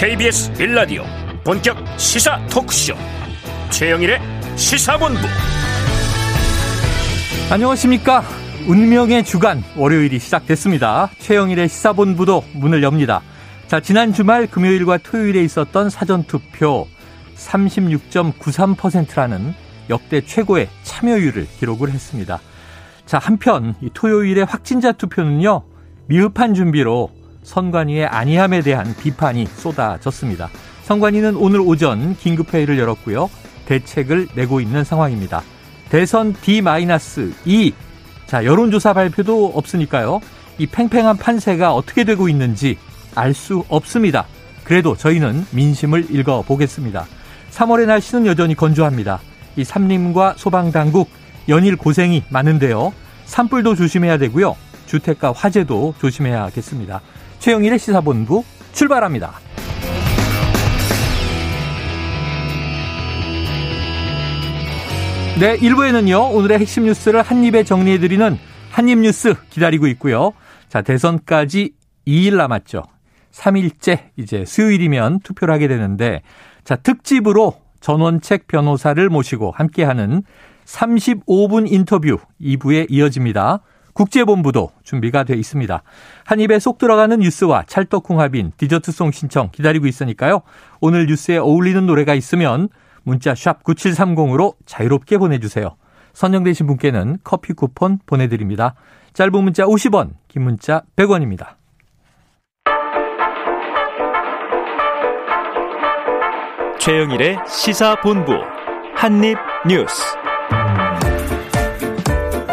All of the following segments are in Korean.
KBS 빌라디오 본격 시사 토크쇼. 최영일의 시사본부. 안녕하십니까? 운명의 주간 월요일이 시작됐습니다. 최영일의 시사본부도 문을 엽니다. 자 지난 주말 금요일과 토요일에 있었던 사전투표 36.93%라는 역대 최고의 참여율을 기록을 했습니다. 자 한편 토요일의 확진자 투표는요 미흡한 준비로 선관위의 안이함에 대한 비판이 쏟아졌습니다. 선관위는 오늘 오전 긴급회의를 열었고요. 대책을 내고 있는 상황입니다. 대선 D-2. 자, 여론조사 발표도 없으니까요. 이 팽팽한 판세가 어떻게 되고 있는지 알 수 없습니다. 그래도 저희는 민심을 읽어보겠습니다. 3월의 날씨는 여전히 건조합니다. 이 삼림과 소방당국 연일 고생이 많은데요. 산불도 조심해야 되고요. 주택가 화재도 조심해야겠습니다. 최영일의 시사본부 출발합니다. 네, 1부에는요, 오늘의 핵심 뉴스를 한입에 정리해드리는 한입뉴스 기다리고 있고요. 자, 대선까지 2일 남았죠. 3일째, 이제 수요일이면 투표를 하게 되는데, 자, 특집으로 전원책 변호사를 모시고 함께하는 35분 인터뷰 2부에 이어집니다. 국제본부도 준비가 돼 있습니다. 한 입에 쏙 들어가는 뉴스와 찰떡궁합인 디저트송 신청 기다리고 있으니까요. 오늘 뉴스에 어울리는 노래가 있으면 문자 샵 9730으로 자유롭게 보내주세요. 선정되신 분께는 커피 쿠폰 보내드립니다. 짧은 문자 50원, 긴 문자 100원입니다. 최영일의 시사본부 한입뉴스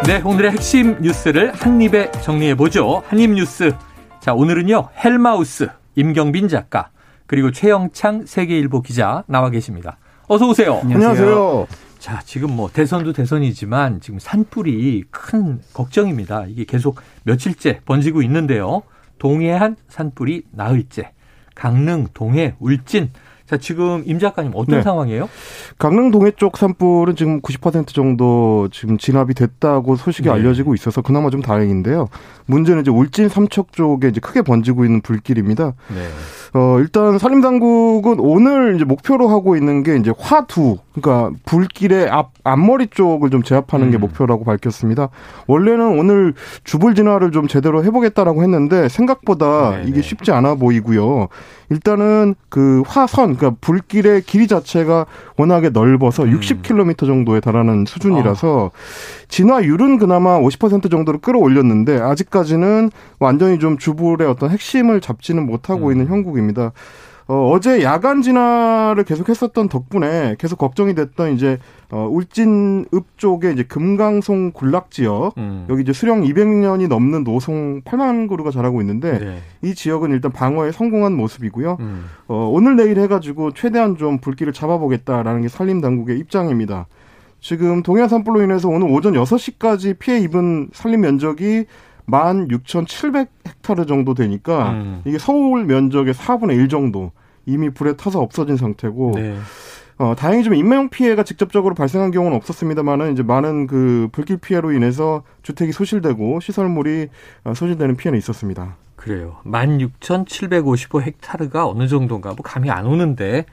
네, 오늘의 핵심 뉴스를 한입에 정리해보죠. 한입뉴스. 자, 오늘은요, 헬마우스, 임경빈 작가, 그리고 최영창 세계일보 기자 나와 계십니다. 어서오세요. 안녕하세요. 자, 지금 뭐 대선도 대선이지만 지금 산불이 큰 걱정입니다. 이게 계속 며칠째 번지고 있는데요. 동해안 산불이 나흘째, 강릉, 동해, 울진, 자, 지금 임 작가님 어떤 네. 상황이에요? 강릉 동해 쪽 산불은 지금 90% 정도 지금 진압이 됐다고 소식이 네. 알려지고 있어서 그나마 좀 다행인데요. 문제는 이제 울진 삼척 쪽에 이제 크게 번지고 있는 불길입니다. 네. 어, 일단 산림당국은 오늘 이제 목표로 하고 있는 게 이제 화두, 그러니까 불길의 앞, 앞머리 쪽을 좀 제압하는 음. 게 목표라고 밝혔습니다. 원래는 오늘 주불 진화를 좀 제대로 해보겠다라고 했는데 생각보다 네네. 이게 쉽지 않아 보이고요. 일단은 그 화선, 그러니까 불길의 길이 자체가 워낙에 넓어서 음. 60km 정도에 달하는 수준이라서 아. 진화율은 그나마 50% 정도로 끌어올렸는데 아직까지는 완전히 좀 주불의 어떤 핵심을 잡지는 못하고 음. 있는 형국입니다. 어, 어제 야간 진화를 계속 했었던 덕분에 계속 걱정이 됐던 이제 어, 울진읍 쪽에 이제 금강송 군락 지역 음. 여기 이제 수령 200년이 넘는 노송 8만 그루가 자라고 있는데 네. 이 지역은 일단 방어에 성공한 모습이고요. 음. 어, 오늘 내일 해가지고 최대한 좀 불길을 잡아보겠다라는 게 산림 당국의 입장입니다. 지금 동해안 산불로 인해서 오늘 오전 6시까지 피해 입은 산림 면적이 16,700헥타르 정도 되니까 음. 이게 서울 면적의 4분의 1 정도 이미 불에 타서 없어진 상태고 네. 어, 다행히 좀 인명 피해가 직접적으로 발생한 경우는 없었습니다만은 이제 많은 그 불길 피해로 인해서 주택이 소실되고 시설물이 어, 소실되는 피해는 있었습니다. 그래요. 16,755 헥타르가 어느 정도인가 뭐 감이 안 오는데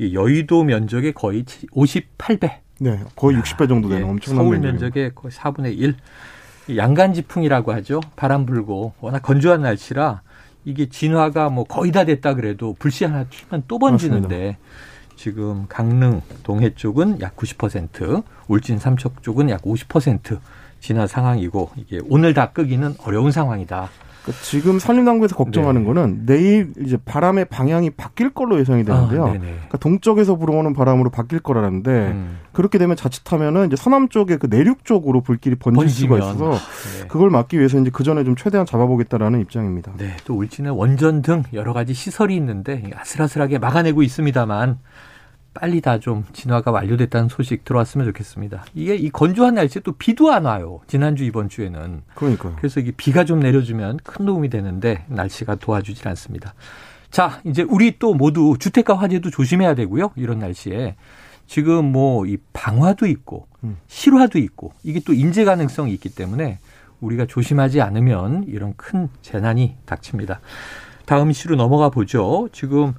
여의도 면적의 거의 58배. 네, 거의 60배 정도 되는 예, 엄청난 서울 면적의 거의 4분의 1. 양간 지풍이라고 하죠. 바람 불고 워낙 건조한 날씨라 이게 진화가 뭐 거의 다 됐다 그래도 불씨 하나 튀면 또 번지는데 맞습니다. 지금 강릉 동해 쪽은 약 90%, 울진 삼척 쪽은 약 50% 진화 상황이고 이게 오늘 다 끄기는 어려운 상황이다. 그러니까 지금 산림당국에서 걱정하는 네. 거는 내일 이제 바람의 방향이 바뀔 걸로 예상이 되는데요. 아, 그러니까 동쪽에서 불어오는 바람으로 바뀔 거라는데 음. 그렇게 되면 자칫하면은 이제 서남 쪽에 그 내륙 쪽으로 불길이 번질 번지면. 수가 있어서 네. 그걸 막기 위해서 이제 그 전에 좀 최대한 잡아보겠다라는 입장입니다. 네, 또 울진에 원전 등 여러 가지 시설이 있는데 아슬아슬하게 막아내고 있습니다만 빨리 다 좀 진화가 완료됐다는 소식 들어왔으면 좋겠습니다. 이게 이 건조한 날씨에 또 비도 안 와요. 지난주 이번 주에는. 그러니까요. 그래서 이게 비가 좀 내려주면 큰 도움이 되는데 날씨가 도와주질 않습니다. 자, 이제 우리 또 모두 주택가 화재도 조심해야 되고요. 이런 날씨에. 지금 뭐 이 방화도 있고 음. 실화도 있고 이게 또 인재 가능성이 있기 때문에 우리가 조심하지 않으면 이런 큰 재난이 닥칩니다. 다음 이슈로 넘어가 보죠. 지금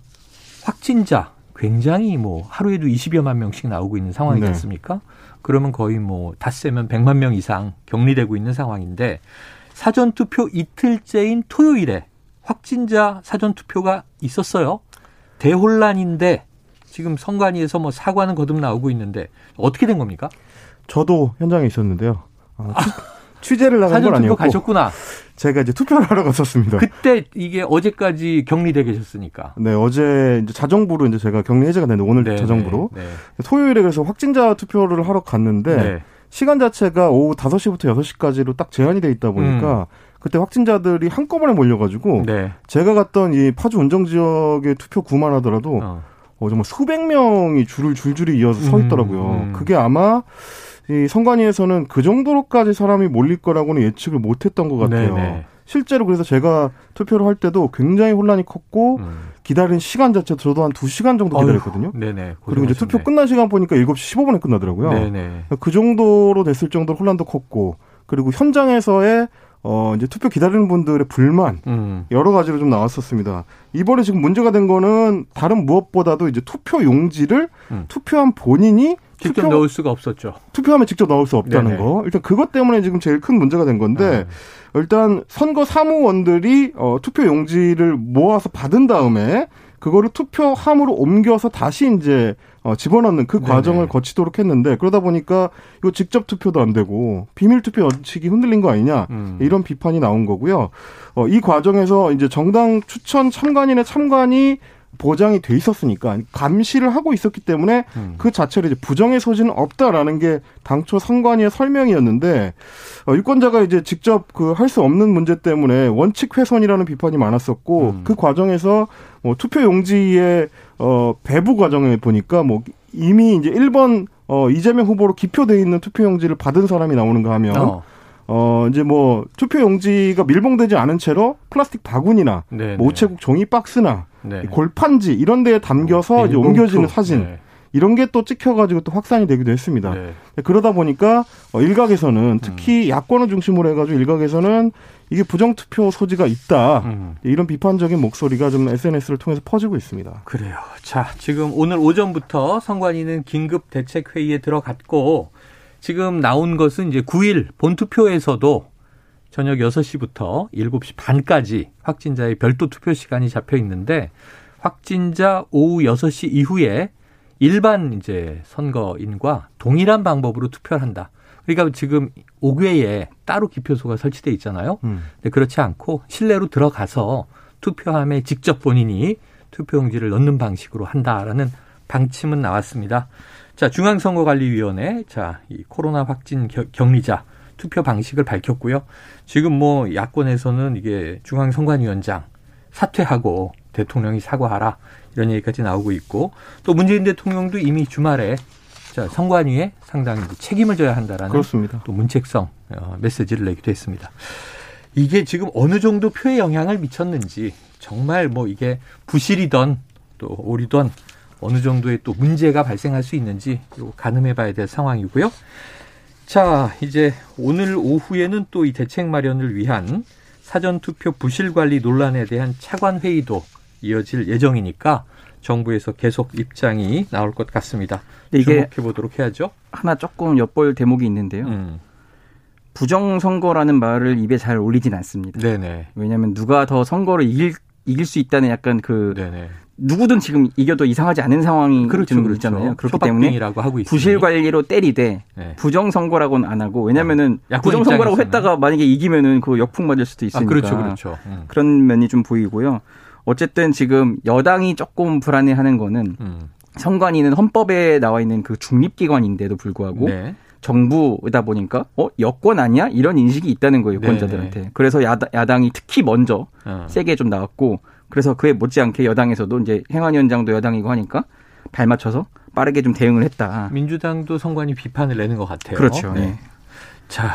확진자 굉장히 뭐 하루에도 20여만 명씩 나오고 있는 상황이지 네. 않습니까? 그러면 거의 뭐 닷새면 100만 명 이상 격리되고 있는 상황인데 사전 투표 이틀째인 토요일에 확진자 사전 투표가 있었어요. 대혼란인데 지금 선관위에서 뭐 사과는 거듭 나오고 있는데 어떻게 된 겁니까? 저도 현장에 있었는데요. 어, 취재를 나간 건 아니었고 가셨구나. 제가 이제 투표를 하러 갔었습니다. 그때 이게 어제까지 격리돼 계셨으니까. 네, 어제 이제 자정부로 이제 제가 격리 해제가 됐는데 오늘 네, 자정부로 네, 네. 토요일에 그래서 확진자 투표를 하러 갔는데 네. 시간 자체가 오후 5시부터 6시까지로 딱 제한이 돼 있다 보니까 음. 그때 확진자들이 한꺼번에 몰려가지고 네. 제가 갔던 이 파주 운정 지역의 투표 구만 하더라도 어. 어, 정말 수백 명이 줄을 줄줄이 이어서 서 있더라고요. 음, 음. 그게 아마 이 선관위에서는 그 정도로까지 사람이 몰릴 거라고는 예측을 못했던 것 같아요. 네네. 실제로 그래서 제가 투표를 할 때도 굉장히 혼란이 컸고 음. 기다린 시간 자체도 저도 한 두시간 정도 기다렸거든요. 어휴, 네네. 그리고 이제 투표 끝난 시간 보니까 7시 15분에 끝나더라고요. 네네. 그 정도로 됐을 정도로 혼란도 컸고 그리고 현장에서의 어, 이제 투표 기다리는 분들의 불만, 음. 여러 가지로 좀 나왔었습니다. 이번에 지금 문제가 된 거는 다른 무엇보다도 이제 투표 용지를 음. 투표한 본인이 직접 투표, 넣을 수가 없었죠. 투표하면 직접 넣을 수 없다는 네네. 거. 일단 그것 때문에 지금 제일 큰 문제가 된 건데, 음. 일단 선거 사무원들이 어, 투표 용지를 모아서 받은 다음에 그거를 투표함으로 옮겨서 다시 이제 어, 집어넣는 그 과정을 네네. 거치도록 했는데 그러다 보니까 이거 직접 투표도 안 되고 비밀 투표 원칙이 흔들린 거 아니냐 음. 이런 비판이 나온 거고요. 어, 이 과정에서 이제 정당 추천 참관인의 참관이 보장이 돼 있었으니까 감시를 하고 있었기 때문에 음. 그 자체로 이제 부정의 소지는 없다라는 게 당초 선관위의 설명이었는데 어, 유권자가 이제 직접 그 할 수 없는 문제 때문에 원칙 훼손이라는 비판이 많았었고 음. 그 과정에서 뭐 투표 용지의 어 배부 과정에 보니까 뭐 이미 이제 1번 어 이재명 후보로 기표돼 있는 투표 용지를 받은 사람이 나오는가 하면 어. 어, 이제 뭐, 투표 용지가 밀봉되지 않은 채로 플라스틱 바구니나, 네, 뭐 네. 우체국 종이 박스나, 네. 골판지, 이런 데에 담겨서 어, 이제 옮겨지는 사진. 네. 이런 게 또 찍혀가지고 또 확산이 되기도 했습니다. 네. 그러다 보니까 어, 일각에서는 특히 음. 야권을 중심으로 해가지고 일각에서는 이게 부정투표 소지가 있다. 음. 이런 비판적인 목소리가 좀 SNS를 통해서 퍼지고 있습니다. 그래요. 자, 지금 오늘 오전부터 선관위는 긴급 대책회의에 들어갔고 지금 나온 것은 이제 9일 본투표에서도 저녁 6시부터 7시 반까지 확진자의 별도 투표 시간이 잡혀 있는데 확진자 오후 6시 이후에 일반 이제 선거인과 동일한 방법으로 투표를 한다. 그러니까 지금 옥외에 따로 기표소가 설치돼 있잖아요. 음. 근데 그렇지 않고 실내로 들어가서 투표함에 직접 본인이 투표용지를 넣는 방식으로 한다라는 방침은 나왔습니다. 자, 중앙선거관리위원회, 자, 이 코로나 확진 격리자 투표 방식을 밝혔고요. 지금 뭐 야권에서는 이게 중앙선관위원장 사퇴하고 대통령이 사과하라 이런 얘기까지 나오고 있고 또 문재인 대통령도 이미 주말에 자, 선관위에 상당히 책임을 져야 한다라는 그렇습니다. 또 문책성 어, 메시지를 내기도 했습니다. 이게 지금 어느 정도 표에 영향을 미쳤는지 정말 뭐 이게 부실이던 또 오리던 어느 정도의 또 문제가 발생할 수 있는지 가늠해 봐야 될 상황이고요. 자, 이제 오늘 오후에는 또 이 대책 마련을 위한 사전투표 부실 관리 논란에 대한 차관 회의도 이어질 예정이니까 정부에서 계속 입장이 나올 것 같습니다. 이게 주목해 보도록 해야죠. 하나 조금 엿볼 대목이 있는데요. 음. 부정 선거라는 말을 입에 잘 올리진 않습니다. 네네. 왜냐하면 누가 더 선거를 이길, 이길 수 있다는 약간 그 네네. 누구든 지금 이겨도 이상하지 않은 상황이 그렇죠, 좀 그렇죠. 있잖아요. 그렇기 때문에 부실 관리로 때리되 네. 부정 선거라고는 안 하고 왜냐면은 아, 부정 선거라고 했다가 만약에 이기면은 그 역풍 맞을 수도 있으니까 아, 그렇죠, 그렇죠. 음. 그런 면이 좀 보이고요. 어쨌든 지금 여당이 조금 불안해하는 거는 음. 선관위는 헌법에 나와 있는 그 중립기관인데도 불구하고 네. 정부이다 보니까 어 여권 아니야 이런 인식이 있다는 거예요 유권자들한테. 네. 그래서 야당, 야당이 특히 먼저 어. 세게 좀 나왔고 그래서 그에 못지않게 여당에서도 이제 행안위원장도 여당이고 하니까 발맞춰서 빠르게 좀 대응을 했다. 민주당도 선관위 비판을 내는 것 같아요. 그렇죠. 네. 네. 자,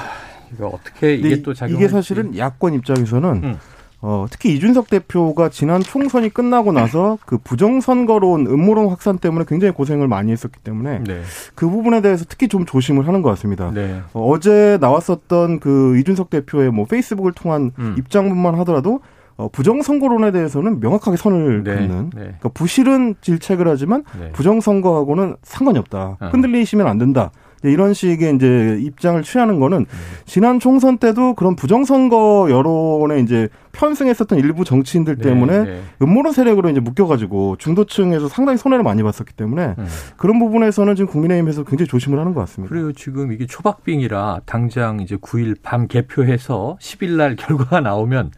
이거 어떻게 이게 또 작용 이게 사실은 야권 입장에서는 음. 어, 특히 이준석 대표가 지난 총선이 끝나고 나서 그 부정선거론, 음모론 확산 때문에 굉장히 고생을 많이 했었기 때문에 네. 그 부분에 대해서 특히 좀 조심을 하는 것 같습니다. 네. 어, 제 나왔었던 그 이준석 대표의 뭐 페이스북을 통한 음. 입장문만 하더라도 어, 부정선거론에 대해서는 명확하게 선을 네, 긋는 네. 그러니까 부실은 질책을 하지만 네. 부정선거하고는 상관이 없다. 어. 흔들리시면 안 된다. 이런 식의 이제 입장을 취하는 거는 지난 총선 때도 그런 부정선거 여론에 이제 편승했었던 일부 정치인들 네, 때문에 네. 음모론 세력으로 이제 묶여가지고 중도층에서 상당히 손해를 많이 봤었기 때문에 음. 그런 부분에서는 지금 국민의힘에서 굉장히 조심을 하는 것 같습니다. 그리고 지금 이게 초박빙이라 당장 이제 9일 밤 개표해서 10일 날 결과가 나오면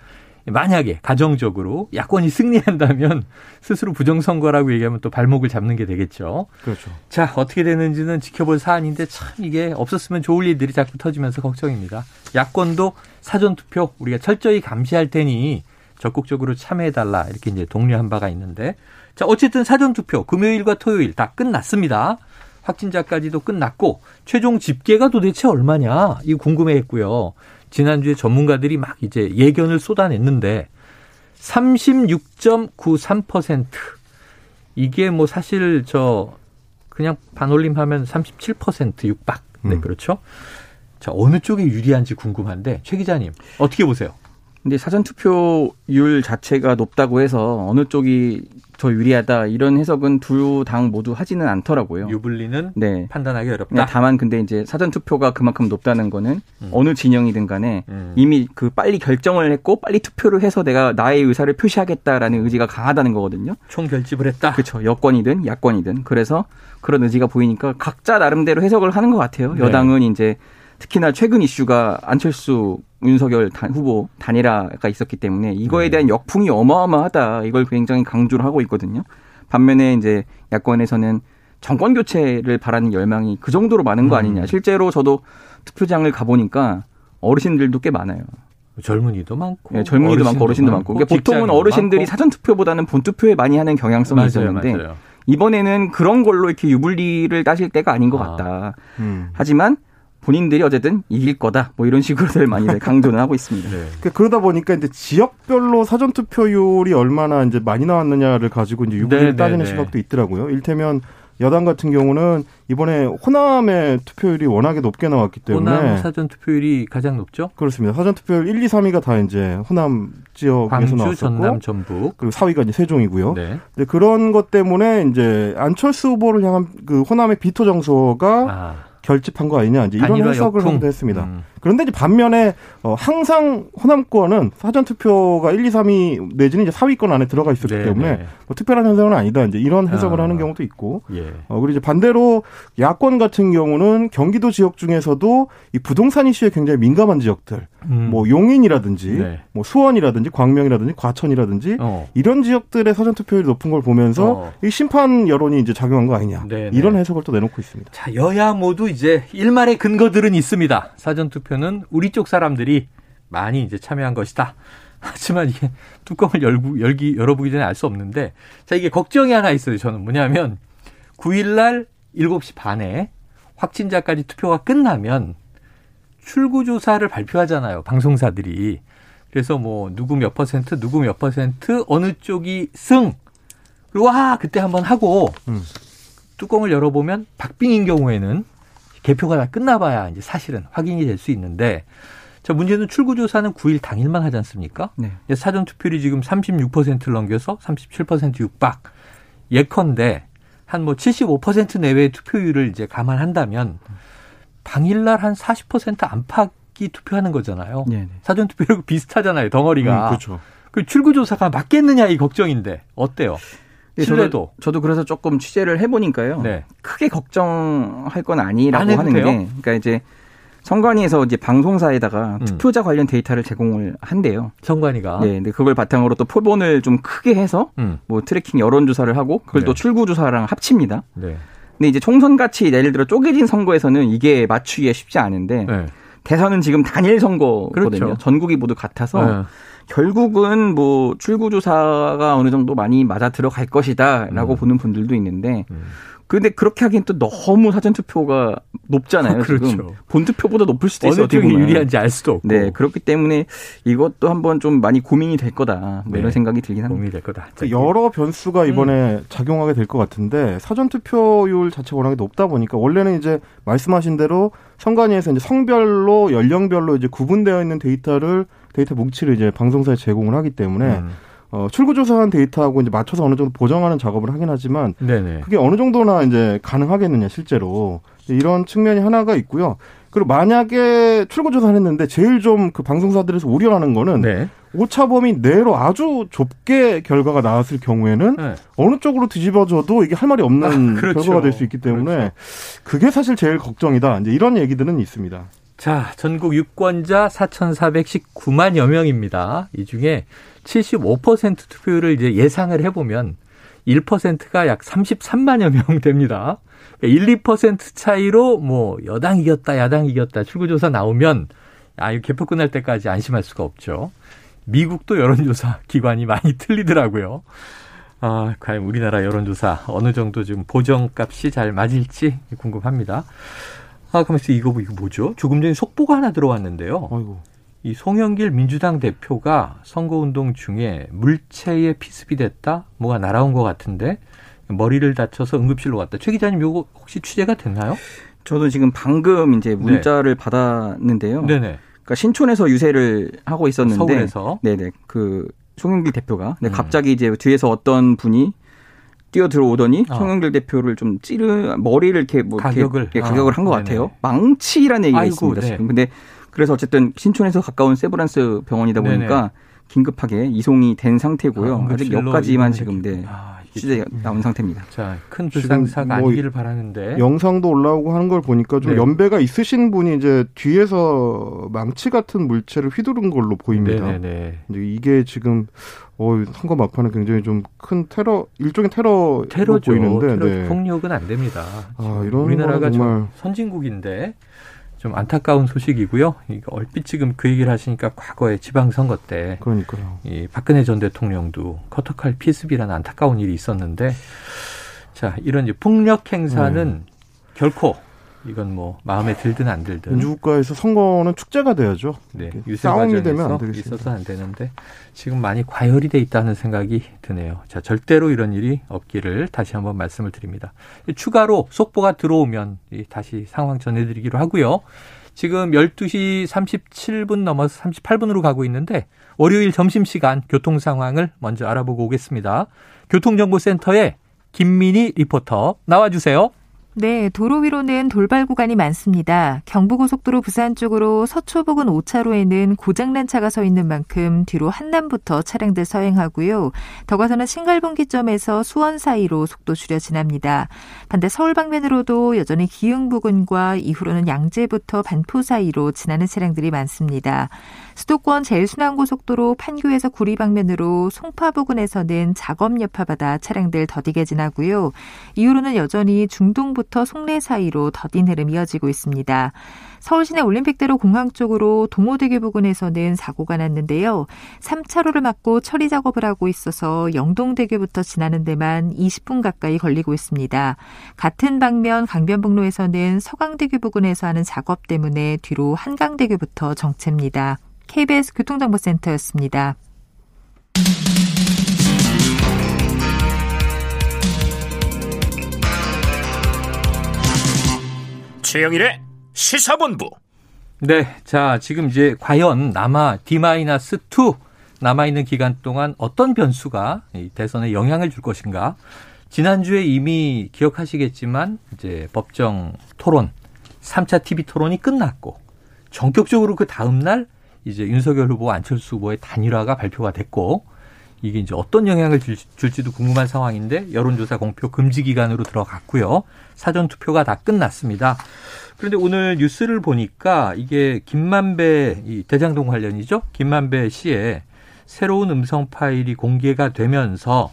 만약에 가정적으로 야권이 승리한다면 스스로 부정선거라고 얘기하면 또 발목을 잡는 게 되겠죠. 그렇죠. 자, 어떻게 되는지는 지켜볼 사안인데 참 이게 없었으면 좋을 일들이 자꾸 터지면서 걱정입니다. 야권도 사전투표 우리가 철저히 감시할 테니 적극적으로 참여해달라 이렇게 이제 독려한 바가 있는데 자, 어쨌든 사전투표 금요일과 토요일 다 끝났습니다. 확진자까지도 끝났고 최종 집계가 도대체 얼마냐 이거 궁금해했고요. 지난주에 전문가들이 막 이제 예견을 쏟아냈는데 36.93% 이게 뭐 사실 저 그냥 반올림 하면 37% 육박. 네, 음. 그렇죠. 자, 어느 쪽이 유리한지 궁금한데 최 기자님 어떻게 보세요? 근데 사전 투표율 자체가 높다고 해서 어느 쪽이 더 유리하다 이런 해석은 두 당 모두 하지는 않더라고요. 유불리는 네. 판단하기 어렵다. 네, 다만 근데 이제 사전 투표가 그만큼 높다는 거는 음. 어느 진영이든 간에 음. 이미 그 빨리 결정을 했고 빨리 투표를 해서 내가 나의 의사를 표시하겠다라는 의지가 강하다는 거거든요. 총 결집을 했다. 그렇죠. 여권이든 야권이든 그래서 그런 의지가 보이니까 각자 나름대로 해석을 하는 것 같아요. 네. 여당은 이제 특히나 최근 이슈가 안철수 윤석열 단, 후보 단일화가 있었기 때문에 이거에 네. 대한 역풍이 어마어마하다. 이걸 굉장히 강조를 하고 있거든요. 반면에 이제 야권에서는 정권 교체를 바라는 열망이 그 정도로 많은 거 음. 아니냐. 실제로 저도 투표장을 가보니까 어르신들도 꽤 많아요. 젊은이도 많고, 네, 젊은이도 어르신도 많고, 어르신도 많고. 그러니까 보통은 어르신들이 사전 투표보다는 본 투표에 많이 하는 경향성이 맞아요, 있었는데 맞아요. 이번에는 그런 걸로 이렇게 유불리를 따실 때가 아닌 것 아. 같다. 음. 하지만 본인들이 어쨌든 이길 거다. 뭐 이런 식으로들 많이 강조는 하고 있습니다. 네. 그러니까 그러다 보니까 이제 지역별로 사전 투표율이 얼마나 이제 많이 나왔느냐를 가지고 이제 유불리를 네, 따지는 네, 네. 시각도 있더라고요. 일테면 여당 같은 경우는 이번에 호남의 투표율이 워낙에 높게 나왔기 때문에 호남 사전 투표율이 가장 높죠? 그렇습니다. 사전 투표율 1, 2, 3위가 다 이제 호남 지역에서 광주, 나왔었고 전남, 전북 그리고 4위가 이제 세종이고요. 네. 그런 것 때문에 이제 안철수 후보를 향한 그 호남의 비토 정서가 아. 결집한 거 아니냐 이제 이런 해석을 역풍. 하기도 했습니다. 음. 그런데 이제 반면에 어, 항상 호남권은 사전 투표가 1, 2, 3위 내지는 이제 4위권 안에 들어가 있었기 네, 때문에 네. 뭐 특별한 현상은 아니다. 이제 이런 해석을 아. 하는 경우도 있고. 예. 어, 그리고 이제 반대로 야권 같은 경우는 경기도 지역 중에서도 이 부동산 이슈에 굉장히 민감한 지역들, 음. 뭐 용인이라든지, 네. 뭐 수원이라든지, 광명이라든지, 과천이라든지 어. 이런 지역들의 사전 투표율이 높은 걸 보면서 어. 이 심판 여론이 이제 작용한 거 아니냐. 네, 네. 이런 해석을 또 내놓고 있습니다. 자, 여야 모두 이제 일말의 근거들은 있습니다. 사전 투표는 우리 쪽 사람들이 많이 이제 참여한 것이다. 하지만 이게 뚜껑을 열고, 열기, 열어보기 전에 알 수 없는데, 자, 이게 걱정이 하나 있어요. 저는 뭐냐면, 9일날 7시 반에 확진자까지 투표가 끝나면 출구조사를 발표하잖아요. 방송사들이. 그래서 뭐, 누구 몇 퍼센트, 누구 몇 퍼센트, 어느 쪽이 승. 그리고, 아, 그때 한번 하고, 음. 뚜껑을 열어보면 박빙인 경우에는 개표가 다 끝나봐야 이제 사실은 확인이 될 수 있는데 자 문제는 출구조사는 9일 당일만 하지 않습니까? 네. 사전 투표율이 지금 36%를 넘겨서 37% 육박. 예컨대 한 뭐 75% 내외의 투표율을 이제 감안한다면 당일날 한 40% 안팎이 투표하는 거잖아요. 네네. 사전 투표율 비슷하잖아요. 덩어리가. 음, 그렇죠. 그 출구조사가 맞겠느냐 이 걱정인데 어때요? 네, 신뢰도. 저도, 저도, 그래서 조금 취재를 해보니까요. 네. 크게 걱정할 건 아니라고 하는 게, 그러니까 이제 선관위에서 이제 방송사에다가 음. 투표자 관련 데이터를 제공을 한대요. 선관위가. 네, 근데 그걸 바탕으로 또 표본을 좀 크게 해서 음. 뭐 tracking 여론 조사를 하고 그걸 네. 또 출구 조사랑 합칩니다. 네. 근데 이제 총선 같이 예를 들어 쪼개진 선거에서는 이게 맞추기가 쉽지 않은데 네. 대선은 지금 단일 선거거든요. 그렇죠. 전국이 모두 같아서 네. 결국은 뭐 출구조사가 어느 정도 많이 맞아 들어갈 것이다라고 음. 보는 분들도 있는데 음. 근데 그렇게 하기엔 또 너무 사전투표가 높잖아요. 그렇죠. 지금 본투표보다 높을 수도 있어요. 어느 쪽이 유리한지 알 수도 없고. 네, 그렇기 때문에 이것도 한번 좀 많이 고민이 될 거다. 뭐 네. 이런 생각이 들긴 합니다. 고민이 될 거다. 그 여러 변수가 이번에 음. 작용하게 될 것 같은데 사전 투표율 자체가 워낙에 높다 보니까 원래는 이제 말씀하신 대로 선관위에서 이제 성별로 연령별로 이제 구분되어 있는 데이터를 데이터 뭉치를 이제 방송사에 제공을 하기 때문에 음. 어, 출구조사한 데이터하고 이제 맞춰서 어느 정도 보정하는 작업을 하긴 하지만 네네. 그게 어느 정도나 이제 가능하겠느냐 실제로 이런 측면이 하나가 있고요. 그리고 만약에 출구조사를 했는데 제일 좀 그 방송사들에서 우려하는 거는 네. 오차 범위 내로 아주 좁게 결과가 나왔을 경우에는 네. 어느 쪽으로 뒤집어져도 이게 할 말이 없는 아, 그렇죠. 결과가 될 수 있기 때문에 그렇죠. 그게 사실 제일 걱정이다. 이제 이런 얘기들은 있습니다. 자, 전국 유권자 4,419만여 명입니다. 이 중에 75% 투표율을 이제 예상을 해보면 1%가 약 33만여 명 됩니다. 1, 그러니까 2% 차이로 뭐 여당 이겼다, 야당 이겼다 출구조사 나오면 아, 이 개표 끝날 때까지 안심할 수가 없죠. 미국도 여론조사 기관이 많이 틀리더라고요. 아, 과연 우리나라 여론조사 어느 정도 지금 보정값이 잘 맞을지 궁금합니다. 아, 그러면서 이거, 이거 뭐죠? 조금 전에 속보가 하나 들어왔는데요. 아이고. 이 송영길 민주당 대표가 선거운동 중에 물체에 피습이 됐다? 뭐가 날아온 것 같은데 머리를 다쳐서 응급실로 갔다. 최 기자님 이거 혹시 취재가 됐나요? 저도 지금 방금 이제 네. 문자를 네. 받았는데요. 네네. 그러니까 신촌에서 유세를 하고 있었는데 서울에서 네네 그 송영길 대표가 네, 음. 갑자기 이제 뒤에서 어떤 분이 뛰어 들어오더니 어. 송영길 대표를 좀 찌르 머리를 이렇게 뭐 가격을 이렇게 가격을 어. 한것 같아요. 망치라는 얘기가 아이고, 있습니다. 네. 지금 근데 그래서 어쨌든 신촌에서 가까운 세브란스 병원이다 보니까 네네. 긴급하게 이송이 된 상태고요. 아, 직 여기까지만 지금 네. 아, 취재 나온 상태입니다. 자, 큰 불상사가 뭐 아니기를 바라는데 영상도 올라오고 하는 걸 보니까 좀 네. 연배가 있으신 분이 이제 뒤에서 망치 같은 물체를 휘두른 걸로 보입니다. 네네네. 이게 지금 어, 선거 막판에 굉장히 좀 큰 테러 일종의 테러 테러죠. 보이는데 테러 네. 폭력은 안 됩니다. 아, 이런 우리나라가 정말 선진국인데 좀 안타까운 소식이고요. 얼핏 지금 그 얘기를 하시니까 과거에 지방선거 때 그러니까요. 이 박근혜 전 대통령도 커터칼 피습이라는 안타까운 일이 있었는데 자 이런 이제 폭력 행사는 네. 결코 이건 뭐 마음에 들든 안 들든 민주국가에서 선거는 축제가 돼야죠. 네, 유세 싸움이 되면 안 되겠습니다. 있어서 안 되는데 지금 많이 과열이 돼 있다는 생각이 드네요. 자, 절대로 이런 일이 없기를 다시 한번 말씀을 드립니다. 추가로 속보가 들어오면 다시 상황 전해드리기로 하고요. 지금 12시 37분 넘어서 38분으로 가고 있는데 월요일 점심시간 교통 상황을 먼저 알아보고 오겠습니다. 교통정보센터에 김민희 리포터 나와주세요. 네, 도로 위로는 돌발 구간이 많습니다. 경부고속도로 부산 쪽으로 서초 부근 5차로에는 고장난 차가 서 있는 만큼 뒤로 한남부터 차량들 서행하고요. 더 가서는 신갈분기점에서 수원 사이로 속도 줄여 지납니다. 반대 서울 방면으로도 여전히 기흥 부근과 이후로는 양재부터 반포 사이로 지나는 차량들이 많습니다. 수도권 제일순환고속도로 판교에서 구리 방면으로 송파 부근에서는 작업 여파받아 차량들 더디게 지나고요. 이후로는 여전히 중동부터 송내 사이로 더딘 흐름 이어지고 있습니다. 서울시내 올림픽대로 공항 쪽으로 동호대교 부근에서는 사고가 났는데요. 3차로를 막고 처리 작업을 하고 있어서 영동대교부터 지나는 데만 20분 가까이 걸리고 있습니다. 같은 방면 강변북로에서는 서강대교 부근에서 하는 작업 때문에 뒤로 한강대교부터 정체입니다. KBS 교통정보센터였습니다. 최영일의 시사본부. 네, 자 지금 이제 과연 남아 D-2 남아 있는 기간 동안 어떤 변수가 이 대선에 영향을 줄 것인가? 지난주에 이미 기억하시겠지만 이제 법정 토론 3차 TV 토론이 끝났고 전격적으로 그 다음 날 이제 윤석열 후보 안철수 후보의 단일화가 발표가 됐고 이게 이제 어떤 영향을 줄지도 궁금한 상황인데 여론조사 공표 금지 기간으로 들어갔고요. 사전 투표가 다 끝났습니다. 그런데 오늘 뉴스를 보니까 이게 김만배 이 대장동 관련이죠. 김만배 씨의 새로운 음성 파일이 공개가 되면서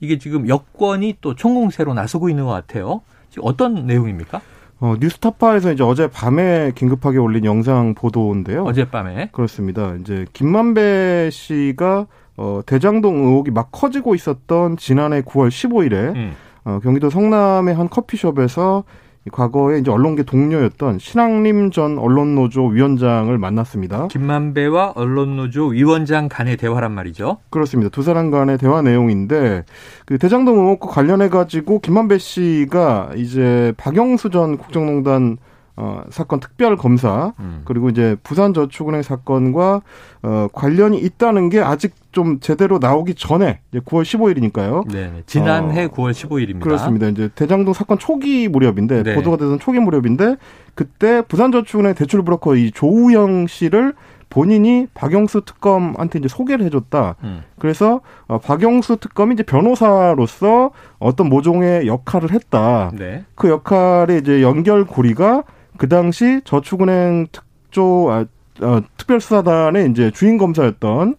이게 지금 여권이 또 총공세로 나서고 있는 것 같아요. 지금 어떤 내용입니까? 어, 뉴스타파에서 이제 어제 밤에 긴급하게 올린 영상 보도인데요. 어젯밤에. 그렇습니다. 이제 김만배 씨가 어, 대장동 의혹이 막 커지고 있었던 지난해 9월 15일에 음. 어, 경기도 성남의 한 커피숍에서 과거에 이제 언론계 동료였던 신앙림 전 언론노조 위원장을 만났습니다. 김만배와 언론노조 위원장 간의 대화란 말이죠. 그렇습니다. 두 사람 간의 대화 내용인데 그 대장동 의혹과 관련해 가지고 김만배 씨가 이제 박영수 전 국정농단 어, 사건 특별 검사 음. 그리고 이제 부산저축은행 사건과 어, 관련이 있다는 게 아직 좀 제대로 나오기 전에 이제 9월 15일이니까요. 네, 지난해 어, 9월 15일입니다. 그렇습니다. 이제 대장동 사건 초기 무렵인데 네. 보도가 되던 초기 무렵인데 그때 부산저축은행 대출 브로커 이 조우영 씨를 본인이 박영수 특검한테 이제 소개를 해줬다. 음. 그래서 어, 박영수 특검이 이제 변호사로서 어떤 모종의 역할을 했다. 네. 그 역할의 이제 연결고리가 그 당시 저축은행 특조 아, 어, 특별수사단의 이제 주인 검사였던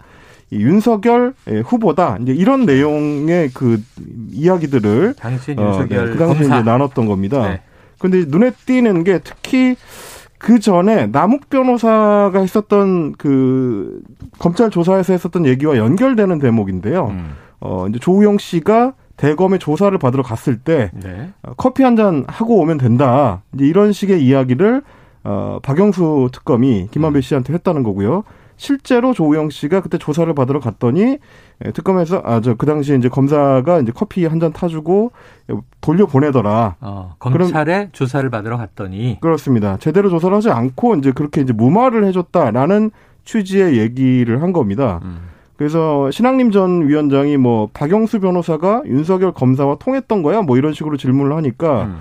이 윤석열 예, 후보다 이제 이런 내용의 그 이야기들을 당시 윤석열 어, 네, 그 당시에 검사. 이제 나눴던 겁니다. 네. 근데 눈에 띄는 게 특히 그 전에 남욱 변호사가 했었던 그 검찰 조사에서 했었던 얘기와 연결되는 대목인데요. 음. 어 이제 조우영 씨가 대검의 조사를 받으러 갔을 때 네. 어, 커피 한 잔 하고 오면 된다. 이제 이런 식의 이야기를 어, 박영수 특검이 김만배 음. 씨한테 했다는 거고요. 실제로 조우영 씨가 그때 조사를 받으러 갔더니 예, 특검에서 아 저 그 당시에 이제 검사가 이제 커피 한 잔 타주고 돌려 보내더라. 어, 검찰에 그럼, 조사를 받으러 갔더니 그렇습니다. 제대로 조사를 하지 않고 이제 그렇게 이제 무마를 해줬다라는 취지의 얘기를 한 겁니다. 음. 그래서 신학림 전 위원장이 뭐 박영수 변호사가 윤석열 검사와 통했던 거야 뭐 이런 식으로 질문을 하니까 음.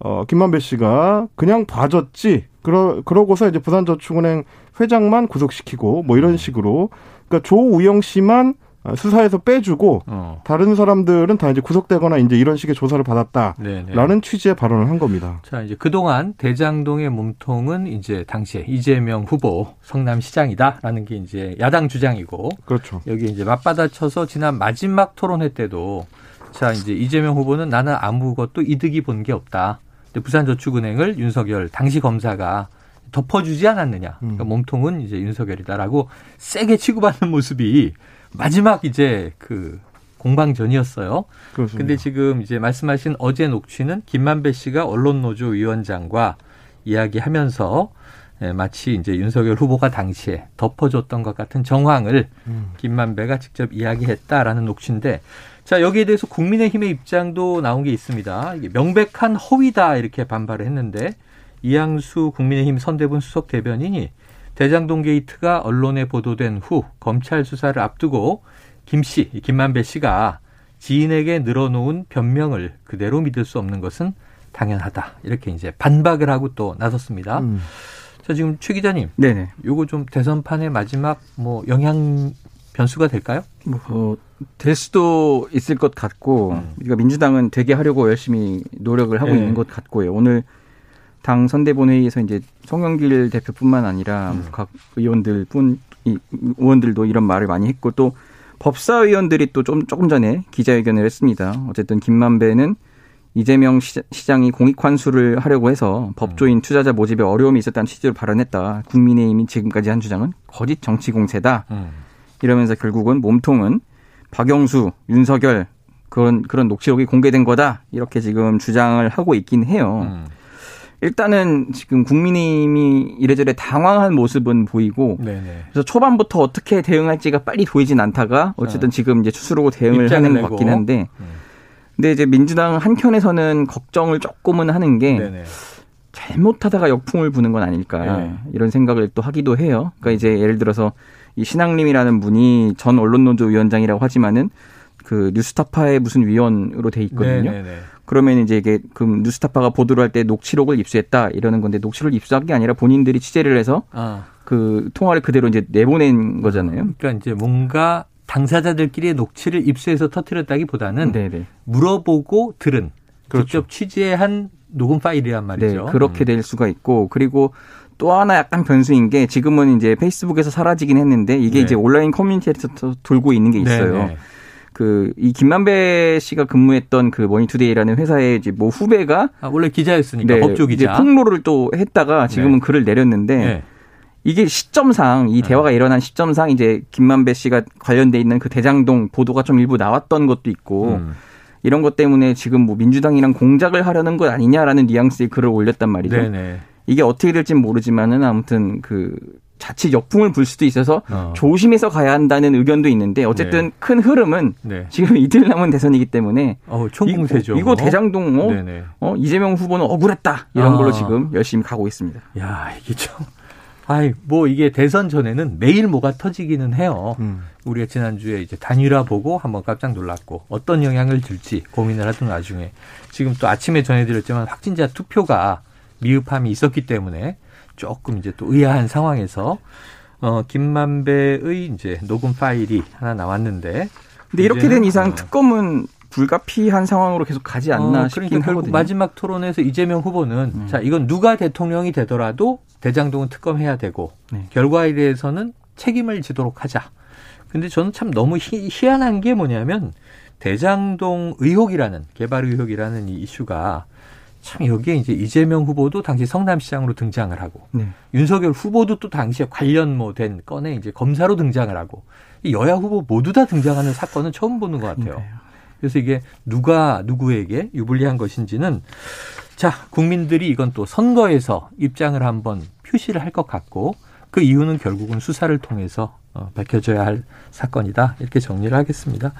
어 김만배 씨가 그냥 봐줬지 그러 그러고서 이제 부산저축은행 회장만 구속시키고 뭐 이런 음. 식으로 그러니까 조우영 씨만 수사에서 빼주고 어. 다른 사람들은 다 이제 구속되거나 이제 이런 식의 조사를 받았다라는 네네. 취지의 발언을 한 겁니다. 자 이제 그동안 대장동의 몸통은 이제 당시에 이재명 후보 성남시장이다라는 게 이제 야당 주장이고 그렇죠. 여기 이제 맞받아쳐서 지난 마지막 토론회 때도 자 이제 이재명 후보는 나는 아무것도 이득이 본 게 없다. 부산저축은행을 윤석열 당시 검사가 덮어주지 않았느냐. 그러니까 음. 몸통은 이제 윤석열이다라고 세게 치고받는 모습이 마지막 이제 그 공방전이었어요. 그렇습니다. 근데 지금 이제 말씀하신 어제 녹취는 김만배 씨가 언론노조 위원장과 이야기하면서 예, 마치 이제 윤석열 후보가 당시에 덮어줬던 것 같은 정황을 음. 김만배가 직접 이야기했다라는 녹취인데 자 여기에 대해서 국민의힘의 입장도 나온 게 있습니다. 이게 명백한 허위다 이렇게 반발을 했는데 이양수 국민의힘 선대본 수석 대변인이 대장동 게이트가 언론에 보도된 후 검찰 수사를 앞두고 김 씨, 김만배 씨가 지인에게 늘어놓은 변명을 그대로 믿을 수 없는 것은 당연하다. 이렇게 이제 반박을 하고 또 나섰습니다. 음. 자, 지금 최 기자님. 네네. 요거 좀 대선판의 마지막 뭐 영향 변수가 될까요? 뭐, 어, 될 수도 있을 것 같고, 음. 그러니까 민주당은 되게 하려고 열심히 노력을 하고 네. 있는 것 같고요. 오늘 당 선대본회의에서 이제 송영길 대표뿐만 아니라 음. 각 의원들뿐 의원들도 이런 말을 많이 했고 또 법사위원들이 또 좀 조금 전에 기자회견을 했습니다. 어쨌든 김만배는 이재명 시장이 공익 환수를 하려고 해서 법조인 투자자 모집에 어려움이 있었다는 취지로 발언했다. 국민의힘이 지금까지 한 주장은 거짓 정치 공세다. 음. 이러면서 결국은 몸통은 박영수, 윤석열 그런 그런 녹취록이 공개된 거다. 이렇게 지금 주장을 하고 있긴 해요. 음. 일단은 지금 국민의힘이 이래저래 당황한 모습은 보이고 네네. 그래서 초반부터 어떻게 대응할지가 빨리 보이진 않다가 어쨌든 어. 지금 이제 스스로 대응을 하는 것 같긴 한데 음. 근데 이제 민주당 한켠에서는 걱정을 조금은 하는 게 네네. 잘못하다가 역풍을 부는 건 아닐까 네. 이런 생각을 또 하기도 해요. 그러니까 이제 예를 들어서 이 신앙림이라는 분이 전 언론노조 위원장이라고 하지만은 그 뉴스타파의 무슨 위원으로 돼 있거든요. 네네네. 그러면 이제 이게 그 뉴스타파가 보도를 할 때 녹취록을 입수했다 이러는 건데 녹취록을 입수한 게 아니라 본인들이 취재를 해서 아. 그 통화를 그대로 이제 내보낸 거잖아요. 그러니까 이제 뭔가 당사자들끼리의 녹취를 입수해서 터트렸다기보다는 네네. 물어보고 들은 그렇죠. 직접 취재한 녹음 파일이란 말이죠. 네, 그렇게 될 수가 있고 그리고 또 하나 약간 변수인 게 지금은 이제 페이스북에서 사라지긴 했는데 이게 네. 이제 온라인 커뮤니티에서 돌고 있는 게 있어요. 네네. 그 이 김만배 씨가 근무했던 그 머니투데이라는 회사의 이제 뭐 후배가 아, 원래 기자였으니까 네, 법조 기자 폭로를 또 했다가 지금은 네. 글을 내렸는데 네. 이게 시점상 이 네. 대화가 일어난 시점상 이제 김만배 씨가 관련돼 있는 그 대장동 보도가 좀 일부 나왔던 것도 있고 음. 이런 것 때문에 지금 뭐 민주당이랑 공작을 하려는 것 아니냐라는 뉘앙스의 글을 올렸단 말이죠. 네네. 이게 어떻게 될지는 모르지만은 아무튼 그 자칫 역풍을 불 수도 있어서 어. 조심해서 가야 한다는 의견도 있는데 어쨌든 네. 큰 흐름은 네. 지금 이틀 남은 대선이기 때문에 어, 총공세죠. 이거, 이거 대장동 어? 어? 이재명 후보는 억울했다 이런 아. 걸로 지금 열심히 가고 있습니다. 야 이게 참. 아이, 뭐 이게 대선 전에는 매일 뭐가 터지기는 해요. 음. 우리가 지난주에 이제 단일화 보고 한번 깜짝 놀랐고 어떤 영향을 줄지 고민을 하던 와중에 지금 또 아침에 전해드렸지만 확진자 투표가 미흡함이 있었기 때문에 조금 이제 또 의아한 상황에서 어 김만배의 이제 녹음 파일이 하나 나왔는데 근데 이렇게 된 이상 어. 특검은 불가피한 상황으로 계속 가지 않나 어, 싶긴 그러니까 하거든요. 마지막 토론에서 이재명 후보는 음. 자 이건 누가 대통령이 되더라도 대장동은 특검해야 되고 네. 결과에 대해서는 책임을 지도록 하자. 근데 저는 참 너무 희, 희한한 게 뭐냐면 대장동 의혹이라는 개발 의혹이라는 이 이슈가 참 여기에 이제 이재명 후보도 당시 성남시장으로 등장을 하고 네. 윤석열 후보도 또 당시에 관련 뭐 된 건에 이제 검사로 등장을 하고 이 여야 후보 모두 다 등장하는 사건은 처음 보는 것 같아요. 네. 그래서 이게 누가 누구에게 유불리한 것인지는 자 국민들이 이건 또 선거에서 입장을 한번 표시를 할 것 같고 그 이유는 결국은 수사를 통해서 어, 밝혀져야 할 사건이다 이렇게 정리를 하겠습니다.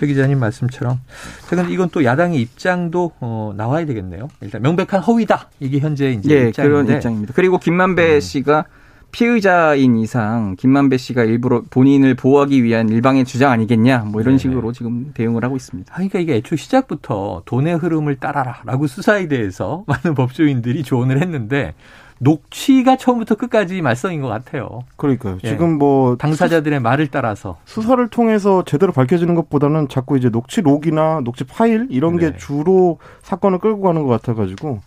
최 기자님 말씀처럼. 자, 근데 이건 또 야당의 입장도 어, 나와야 되겠네요. 일단 명백한 허위다. 이게 현재 이제 예, 입장인데. 그런 입장입니다. 그리고 김만배 음. 씨가 피의자인 이상 김만배 씨가 일부러 본인을 보호하기 위한 일방의 주장 아니겠냐 뭐 이런 네네. 식으로 지금 대응을 하고 있습니다. 아, 그러니까 이게 애초 시작부터 돈의 흐름을 따라라라고 수사에 대해서 많은 법조인들이 조언을 했는데 녹취가 처음부터 끝까지 말썽인 것 같아요. 그러니까요. 예. 지금 뭐 당사자들의 수, 말을 따라서 수사를 통해서 제대로 밝혀지는 것보다는 자꾸 이제 녹취록이나 녹취 파일 이런 네. 게 주로 사건을 끌고 가는 것 같아가지고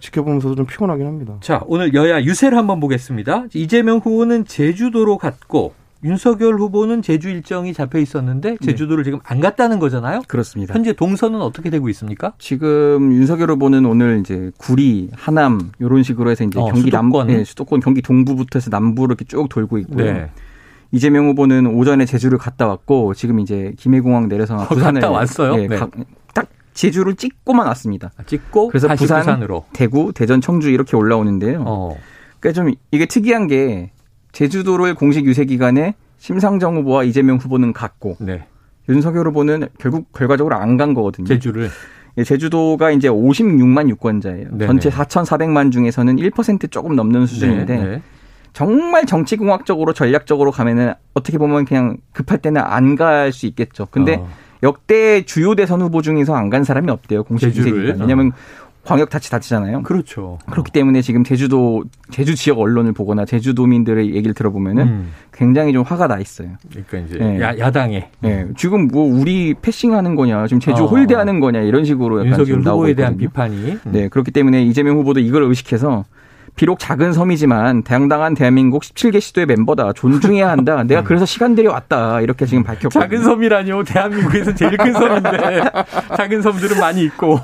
지켜보면서도 좀 피곤하긴 합니다. 자, 오늘 여야 유세를 한번 보겠습니다. 이재명 후보는 제주도로 갔고 윤석열 후보는 제주 일정이 잡혀 있었는데 네. 제주도를 네. 지금 안 갔다는 거잖아요. 그렇습니다. 현재 동선은 어떻게 되고 있습니까? 지금 윤석열 후보는 오늘 이제 구리, 하남 이런 식으로 해서 이제 어, 경기 수도권. 남 네, 수도권 경기 동부부터 해서 남부로 이렇게 쭉 돌고 있고요. 네. 이재명 후보는 오전에 제주를 갔다 왔고 지금 이제 김해공항 내려서 어, 부산을 갔다 왔어요. 네, 가, 딱 제주를 찍고만 왔습니다. 아, 찍고 그래서 부산, 부산 으로 대구, 대전, 청주 이렇게 올라오는데요. 어. 그러니까 좀 이게 특이한 게 제주도를 공식 유세 기간에 심상정 후보와 이재명 후보는 갔고 네. 윤석열 후보는 결국 결과적으로 안 간 거거든요. 제주를 예, 제주도가 이제 56만 유권자예요. 네네. 전체 4,400만 중에서는 1% 조금 넘는 수준인데 네네. 네. 정말 정치공학적으로 전략적으로 가면은 어떻게 보면 그냥 급할 때는 안 갈 수 있겠죠. 근데 어. 역대 주요 대선 후보 중에서 안 간 사람이 없대요. 공식 주세기간. 왜냐하면 어. 광역 다치다치잖아요. 그렇죠. 그렇기 때문에 지금 제주도 제주 지역 언론을 보거나 제주도민들의 얘기를 들어보면은 음. 굉장히 좀 화가 나 있어요. 그러니까 이제 네. 야, 당에 네. 지금 뭐 우리 패싱하는 거냐, 지금 제주 어. 홀대하는 거냐 이런 식으로 약간 윤석열 후보에 대한 비판이. 음. 네. 그렇기 때문에 이재명 후보도 이걸 의식해서 비록 작은 섬이지만 대항당한 대한민국 17개 시도의 멤버다. 존중해야 한다. 내가 음. 그래서 시간 들여 왔다. 이렇게 지금 밝혔고. 작은 섬이라뇨. 대한민국에서 제일 큰 섬인데 작은 섬들은 많이 있고.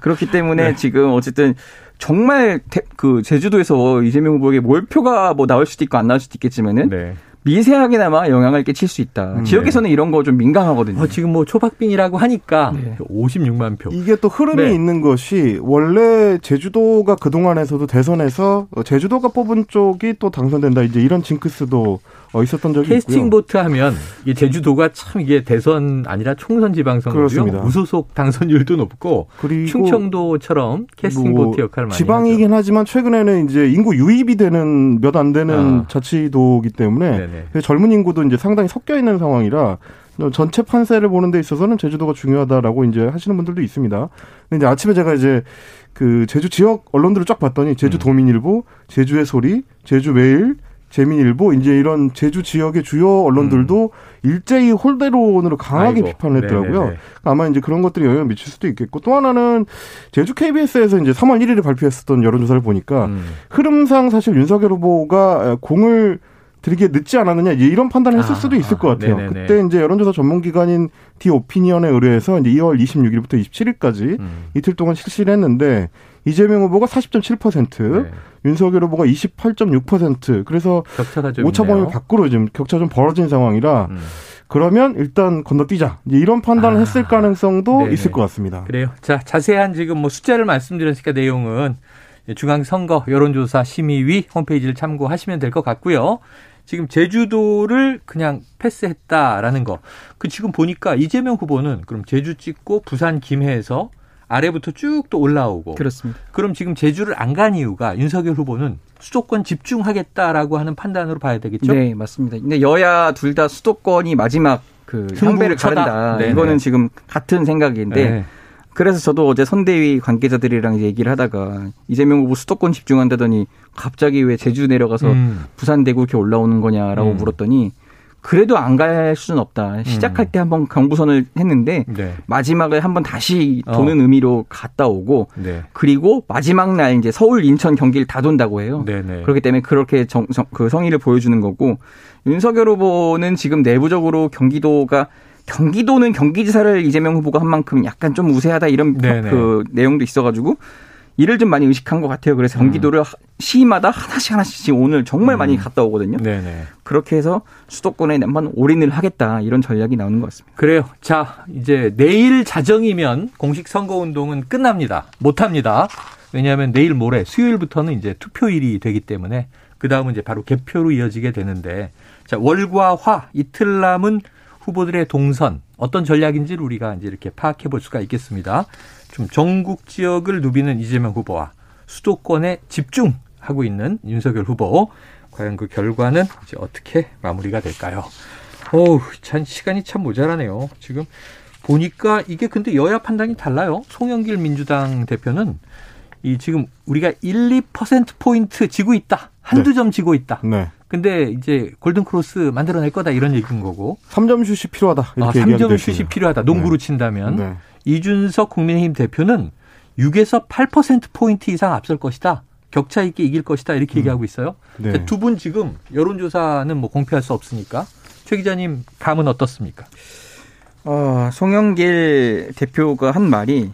그렇기 때문에 네. 지금 어쨌든 정말 대, 그 제주도에서 이재명 후보에게 몰표가 뭐 나올 수도 있고 안 나올 수도 있겠지만은 네. 미세하게나마 영향을 끼칠 수 있다. 음, 지역에서는 네. 이런 거 좀 민감하거든요. 어, 지금 뭐 초박빙이라고 하니까 네. 56만 표. 이게 또 흐름이 네. 있는 것이 원래 제주도가 그동안에서도 대선에서 제주도가 뽑은 쪽이 또 당선된다. 이제 이런 징크스도 어, 있었던 적이 캐스팅 있고요. 보트 하면 이 제주도가 참 이게 대선 아니라 총선 지방선거고요. 무소속 당선율도 높고 충청도처럼 캐스팅 뭐 보트 역할을 많이 지방이긴 하죠. 하지만 최근에는 이제 인구 유입이 되는 몇 안 되는 아. 자치도기 때문에 젊은 인구도 이제 상당히 섞여 있는 상황이라 전체 판세를 보는 데 있어서는 제주도가 중요하다라고 이제 하시는 분들도 있습니다. 근데 이제 아침에 제가 이제 그 제주 지역 언론들을 쫙 봤더니 제주 음. 도민일보, 제주의 소리, 제주 매일, 재민일보 이제 이런 제주 지역의 주요 언론들도 음. 일제히 홀대론으로 강하게 아이고. 비판을 했더라고요. 네네네. 아마 이제 그런 것들이 영향을 미칠 수도 있겠고 또 하나는 제주 KBS에서 이제 3월 1일에 발표했었던 여론조사를 보니까 음. 흐름상 사실 윤석열 후보가 공을 들이게 늦지 않았느냐 이런 판단을 했을 아, 수도 있을 것 같아요. 아, 그때 이제 여론조사 전문기관인 디 오피니언에 의뢰해서 이제 2월 26일부터 27일까지 음. 이틀 동안 실시를 했는데 이재명 후보가 40.7%, 네. 윤석열 후보가 28.6%. 그래서 격차가 좀 오차 범위 밖으로 지금 격차 좀 벌어진 상황이라 음. 그러면 일단 건너뛰자. 이런 판단을 아, 했을 가능성도 네네. 있을 것 같습니다. 그래요. 자, 자세한 지금 뭐 숫자를 말씀드렸으니까 내용은 중앙선거 여론조사 심의위 홈페이지를 참고하시면 될 것 같고요. 지금 제주도를 그냥 패스했다라는 거. 그 지금 보니까 이재명 후보는 그럼 제주 찍고 부산 김해에서 아래부터 쭉 또 올라오고. 그렇습니다. 그럼 지금 제주를 안 간 이유가 윤석열 후보는 수도권 집중하겠다라고 하는 판단으로 봐야 되겠죠? 네, 맞습니다. 근데 여야 둘 다 수도권이 마지막 그 향배를 가른다. 네네. 이거는 지금 같은 생각인데 네. 그래서 저도 어제 선대위 관계자들이랑 얘기를 하다가 이재명 후보 수도권 집중한다더니 갑자기 왜 제주 내려가서 음. 부산 대구 이렇게 올라오는 거냐라고 음. 물었더니 그래도 안 갈 수는 없다. 시작할 음. 때 한번 경부선을 했는데 네. 마지막에 한번 다시 도는 어. 의미로 갔다 오고 네. 그리고 마지막 날 이제 서울, 인천, 경기를 다 돈다고 해요. 네네. 네. 그렇기 때문에 그렇게 정, 그 성의를 보여주는 거고 윤석열 후보는 지금 내부적으로 경기도가 경기도는 경기지사를 이재명 후보가 한 만큼 약간 좀 우세하다 이런 네네. 그 내용도 있어가지고 이를 좀 많이 의식한 것 같아요. 그래서 경기도를 음. 시마다 하나씩 하나씩 오늘 정말 음. 많이 갔다 오거든요. 네네. 그렇게 해서 수도권에 한번 올인을 하겠다 이런 전략이 나오는 것 같습니다. 그래요. 자 이제 내일 자정이면 공식 선거 운동은 끝납니다. 못합니다. 왜냐하면 내일 모레 수요일부터는 이제 투표일이 되기 때문에 그 다음은 이제 바로 개표로 이어지게 되는데 자 월과 화 이틀 남은 후보들의 동선 어떤 전략인지를 우리가 이제 이렇게 파악해 볼 수가 있겠습니다. 좀 전국 지역을 누비는 이재명 후보와 수도권에 집중하고 있는 윤석열 후보. 과연 그 결과는 이제 어떻게 마무리가 될까요? 어우, 참 시간이 참 모자라네요. 지금 보니까 이게 근데 여야 판단이 달라요. 송영길 민주당 대표는 이 지금 우리가 1, 2% 포인트 지고 있다. 한두 네. 점 지고 있다. 네. 근데 이제 골든 크로스 만들어낼 거다 이런 얘기인 거고. 3점 슛이 필요하다. 이렇게 아, 3점 슛이 필요하다. 농구로 네. 친다면 네. 이준석 국민의힘 대표는 6에서 8% 포인트 이상 앞설 것이다. 격차 있게 이길 것이다. 이렇게 음. 얘기하고 있어요. 네. 두분 지금 여론조사는 뭐 공표할 수 없으니까 최 기자님 감은 어떻습니까? 어, 송영길 대표가 한 말이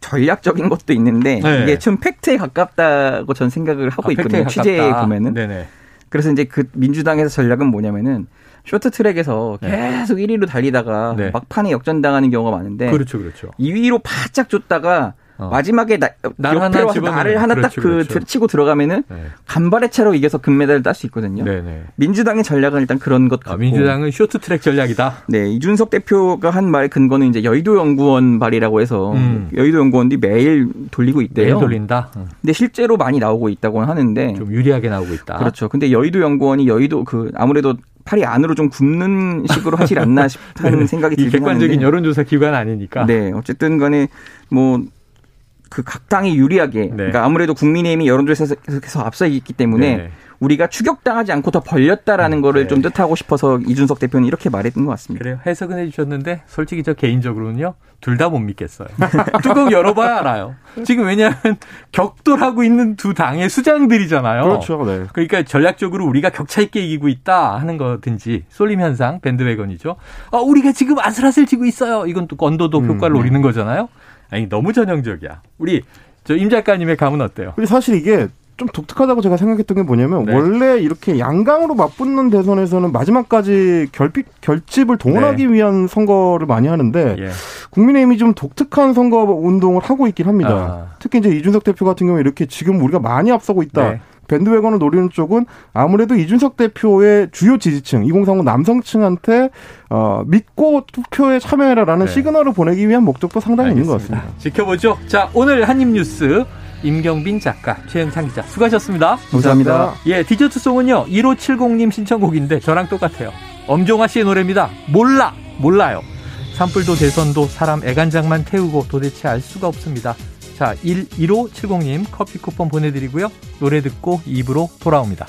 전략적인 것도 있는데 네. 이게 좀 팩트에 가깝다고 전 생각을 하고 아, 있거든요. 취재에 보면은. 네네. 그래서 이제 그 민주당에서 전략은 뭐냐면은 쇼트트랙에서 네. 계속 1위로 달리다가 네. 막판에 역전당하는 경우가 많은데 그렇죠, 그렇죠. 2위로 바짝 줬다가 어. 마지막에 나, 날 옆에 와서 나를 하나 딱그 그렇죠. 치고 들어가면은 네. 간발의 차로 이겨서 금메달을 딸 수 있거든요. 네네. 네. 민주당의 전략은 일단 그런 것 같고. 아, 민주당은 쇼트트랙 전략이다. 네, 이준석 대표가 한 말 근거는 이제 여의도 연구원 말이라고 해서 음. 여의도 연구원이 매일 돌리고 있대요. 매일 돌린다. 음. 근데 실제로 많이 나오고 있다고 하는데 좀 유리하게 나오고 있다. 그렇죠. 근데 여의도 연구원이 여의도 그 아무래도 팔이 안으로 좀 굽는 식으로 하질 않나 싶다는 네. 생각이 들긴 객관적인 하는데. 여론조사 기관 아니니까. 네, 어쨌든 간에 뭐 그 각 당이 유리하게 네. 그러니까 아무래도 국민의힘이 여론조사에서 계속 앞서 있기 때문에 네. 우리가 추격당하지 않고 더 벌렸다라는 음, 거를 네. 좀 뜻하고 싶어서 이준석 대표는 이렇게 말했던 것 같습니다. 그래요. 해석은 해주셨는데 솔직히 저 개인적으로는요 둘 다 못 믿겠어요. 뚜껑 열어봐야 알아요. 지금 왜냐하면 격돌하고 있는 두 당의 수장들이잖아요. 그렇죠. 네. 그러니까 전략적으로 우리가 격차 있게 이기고 있다 하는 거든지 쏠림 현상 밴드웨건이죠. 아 우리가 지금 아슬아슬 지고 있어요. 이건 또 건도도 음, 효과를 음, 노리는 거잖아요. 아니 너무 전형적이야. 우리 저 임 작가님의 감은 어때요? 우리 사실 이게 좀 독특하다고 제가 생각했던 게 뭐냐면 네. 원래 이렇게 양강으로 맞붙는 대선에서는 마지막까지 결핍 결집을 동원하기 네. 위한 선거를 많이 하는데 예. 국민의힘이 좀 독특한 선거 운동을 하고 있긴 합니다. 아. 특히 이제 이준석 대표 같은 경우에 이렇게 지금 우리가 많이 앞서고 있다. 네. 밴드웨건을 노리는 쪽은 아무래도 이준석 대표의 주요 지지층, 2030 남성층한테 어, 믿고 투표에 참여해라라는 네. 시그널을 보내기 위한 목적도 상당히 알겠습니다. 있는 것 같습니다. 지켜보죠. 자, 오늘 한입뉴스 임경빈 작가, 최영창 기자 수고하셨습니다. 감사합니다. 예, 디저트송은요. 1570님 신청곡인데 저랑 똑같아요. 엄종화 씨의 노래입니다. 몰라, 몰라요. 산불도 대선도 사람 애간장만 태우고 도대체 알 수가 없습니다. 자, 11570님 커피 쿠폰 보내드리고요. 노래 듣고 입으로 돌아옵니다.